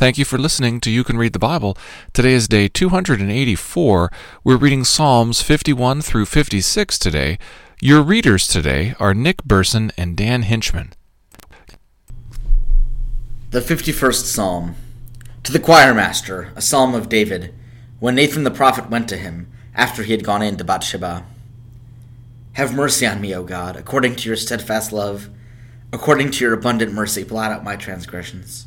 Thank you for listening to You Can Read the Bible. Today is day 284. We're reading Psalms 51 through 56 today. Your readers today are Nick Burson and Dan Hinchman. The 51st Psalm. To the choir master, a psalm of David, when Nathan the prophet went to him, after he had gone in to Bathsheba. Have mercy on me, O God, according to your steadfast love. According to your abundant mercy, blot out my transgressions.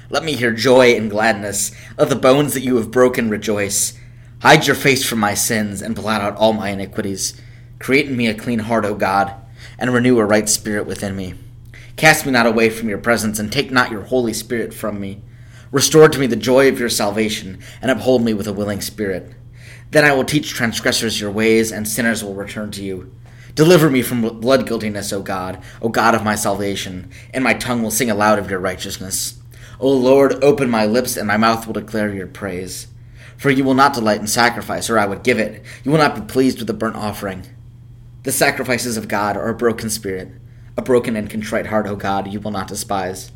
Let me hear joy and gladness. Let the bones that you have broken rejoice. Hide your face from my sins, and blot out all my iniquities. Create in me a clean heart, O God, and renew a right spirit within me. Cast me not away from your presence, and take not your Holy Spirit from me. Restore to me the joy of your salvation, and uphold me with a willing spirit. Then I will teach transgressors your ways, and sinners will return to you. Deliver me from blood guiltiness, O God, O God of my salvation, and my tongue will sing aloud of your righteousness. O Lord, open my lips, and my mouth will declare your praise. For you will not delight in sacrifice, or I would give it. You will not be pleased with a burnt offering. The sacrifices of God are a broken spirit. A broken and contrite heart, O God, you will not despise.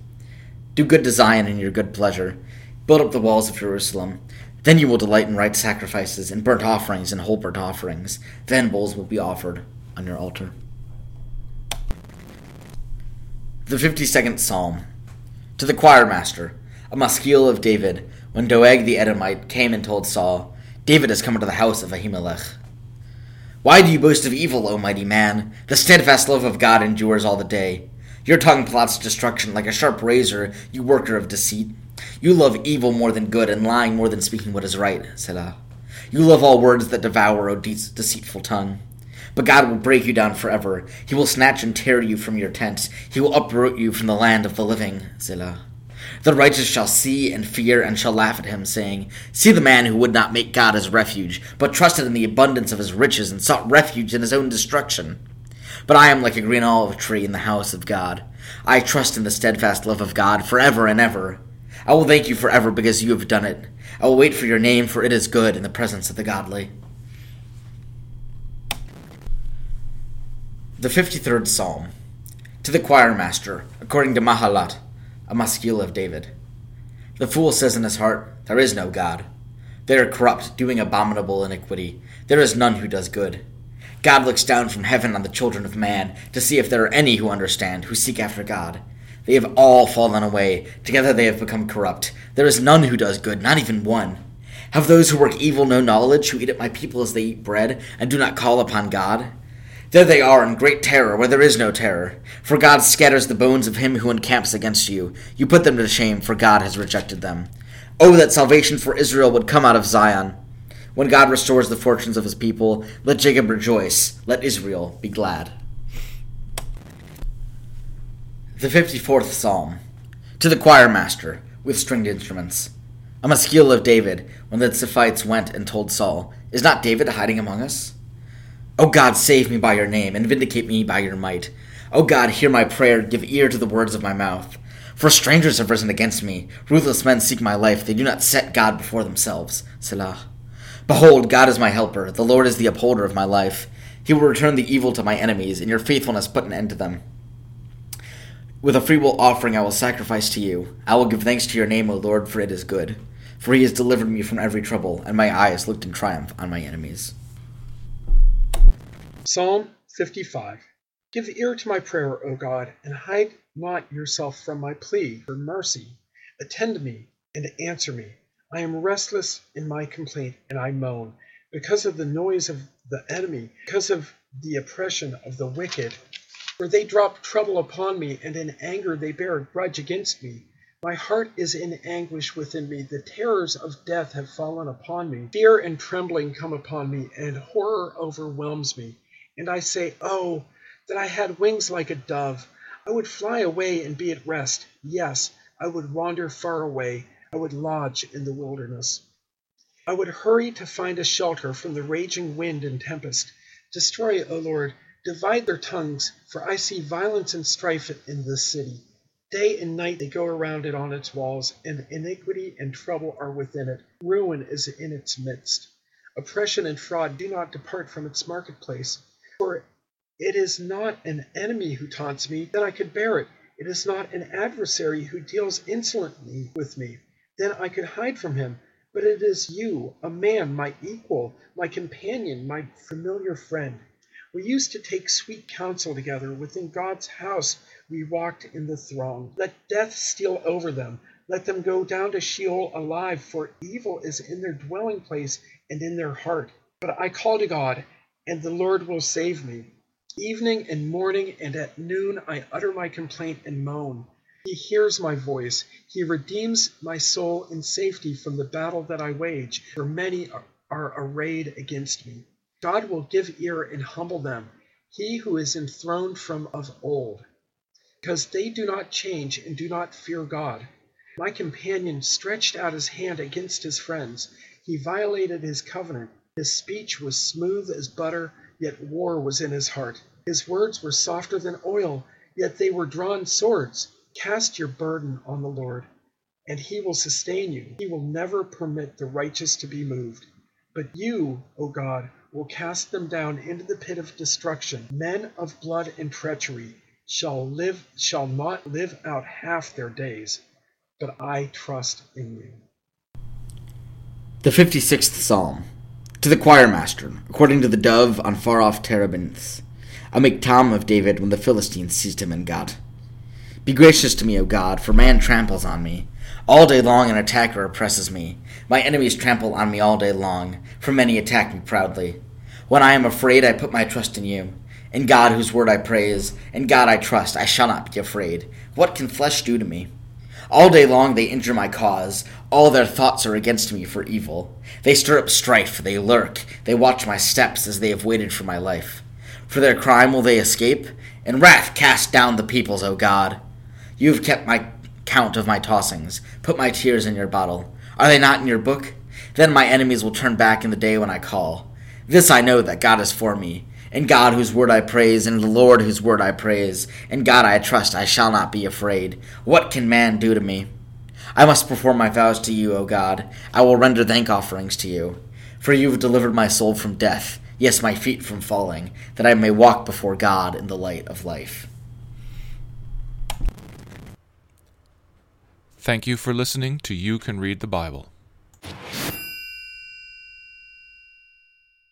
Do good to Zion in your good pleasure. Build up the walls of Jerusalem. Then you will delight in right sacrifices, and burnt offerings, and whole burnt offerings. Then bulls will be offered on your altar. The 52nd Psalm. To the choir master, a maskil of David, when Doeg the Edomite came and told Saul, David has come into the house of Ahimelech. Why do you boast of evil, O mighty man? The steadfast love of God endures all the day. Your tongue plots destruction like a sharp razor, you worker of deceit. You love evil more than good, and lying more than speaking what is right, Selah. You love all words that devour, O deceitful tongue. But God will break you down forever. He will snatch and tear you from your tents. He will uproot you from the land of the living. Selah. The righteous shall see and fear and shall laugh at him, saying, See the man who would not make God his refuge, but trusted in the abundance of his riches and sought refuge in his own destruction. But I am like a green olive tree in the house of God. I trust in the steadfast love of God forever and ever. I will thank you forever because you have done it. I will wait for your name, for it is good in the presence of the godly. The 53rd Psalm. To the choir master, according to Mahalath, a maskil of David. The fool says in his heart, There is no God. They are corrupt, doing abominable iniquity. There is none who does good. God looks down from heaven on the children of man to see if there are any who understand, who seek after God. They have all fallen away. Together they have become corrupt. There is none who does good, not even one. Have those who work evil no knowledge, who eat at my people as they eat bread, and do not call upon God? There they are in great terror where there is no terror. For God scatters the bones of him who encamps against you. You put them to shame, for God has rejected them. Oh, that salvation for Israel would come out of Zion. When God restores the fortunes of his people, let Jacob rejoice, let Israel be glad. The 54th Psalm. To the choir master, with stringed instruments. A maskil of David, when the Ziphites went and told Saul, Is not David hiding among us? O God, save me by your name, and vindicate me by your might. O God, hear my prayer, give ear to the words of my mouth. For strangers have risen against me, ruthless men seek my life, they do not set God before themselves. Selah. Behold, God is my helper, the Lord is the upholder of my life. He will return the evil to my enemies, and your faithfulness put an end to them. With a freewill offering I will sacrifice to you. I will give thanks to your name, O Lord, for it is good. For he has delivered me from every trouble, and my eyes looked in triumph on my enemies. Psalm 55 Give ear to my prayer, O God, and hide not yourself from my plea for mercy. Attend me and answer me. I am restless in my complaint, and I moan because of the noise of the enemy, because of the oppression of the wicked. For they drop trouble upon me, and in anger they bear a grudge against me. My heart is in anguish within me. The terrors of death have fallen upon me. Fear and trembling come upon me, and horror overwhelms me. And I say, Oh, that I had wings like a dove! I would fly away and be at rest. Yes, I would wander far away. I would lodge in the wilderness. I would hurry to find a shelter from the raging wind and tempest. Destroy, O Lord, divide their tongues, for I see violence and strife in this city. Day and night they go around it on its walls, and iniquity and trouble are within it. Ruin is in its midst. Oppression and fraud do not depart from its marketplace. For it is not an enemy who taunts me, then I could bear it. It is not an adversary who deals insolently with me, then I could hide from him. But it is you, a man, my equal, my companion, my familiar friend. We used to take sweet counsel together. Within God's house we walked in the throng. Let death steal over them. Let them go down to Sheol alive, for evil is in their dwelling place and in their heart. But I call to God, and the Lord will save me. Evening and morning and at noon I utter my complaint and moan. He hears my voice. He redeems my soul in safety from the battle that I wage, for many are arrayed against me. God will give ear and humble them, he who is enthroned from of old, because they do not change and do not fear God. My companion stretched out his hand against his friends. He violated his covenant. His speech was smooth as butter, yet war was in his heart. His words were softer than oil, yet they were drawn swords. Cast your burden on the Lord, and he will sustain you. He will never permit the righteous to be moved. But you, O God, will cast them down into the pit of destruction. Men of blood and treachery shall live shall not live out half their days. But I trust in you. The 56th Psalm. To the choir master, according to the dove on far off terebinths, a tom of David when the Philistines seized him in Gath. Be gracious to me, O God, for man tramples on me. All day long an attacker oppresses me. My enemies trample on me all day long, for many attack me proudly. When I am afraid, I put my trust in you. In God, whose word I praise, in God I trust, I shall not be afraid. What can flesh do to me? All day long they injure my cause. All their thoughts are against me for evil. They stir up strife, they lurk, they watch my steps as they have waited for my life. For their crime will they escape? In wrath cast down the peoples, O God. You have kept my count of my tossings, put my tears in your bottle. Are they not in your book? Then my enemies will turn back in the day when I call. This I know that God is for me. In God whose word I praise, and the Lord whose word I praise. In God I trust, I shall not be afraid. What can man do to me? I must perform my vows to you, O God. I will render thank offerings to you. For you have delivered my soul from death, yes, my feet from falling, that I may walk before God in the light of life. Thank you for listening to You Can Read the Bible.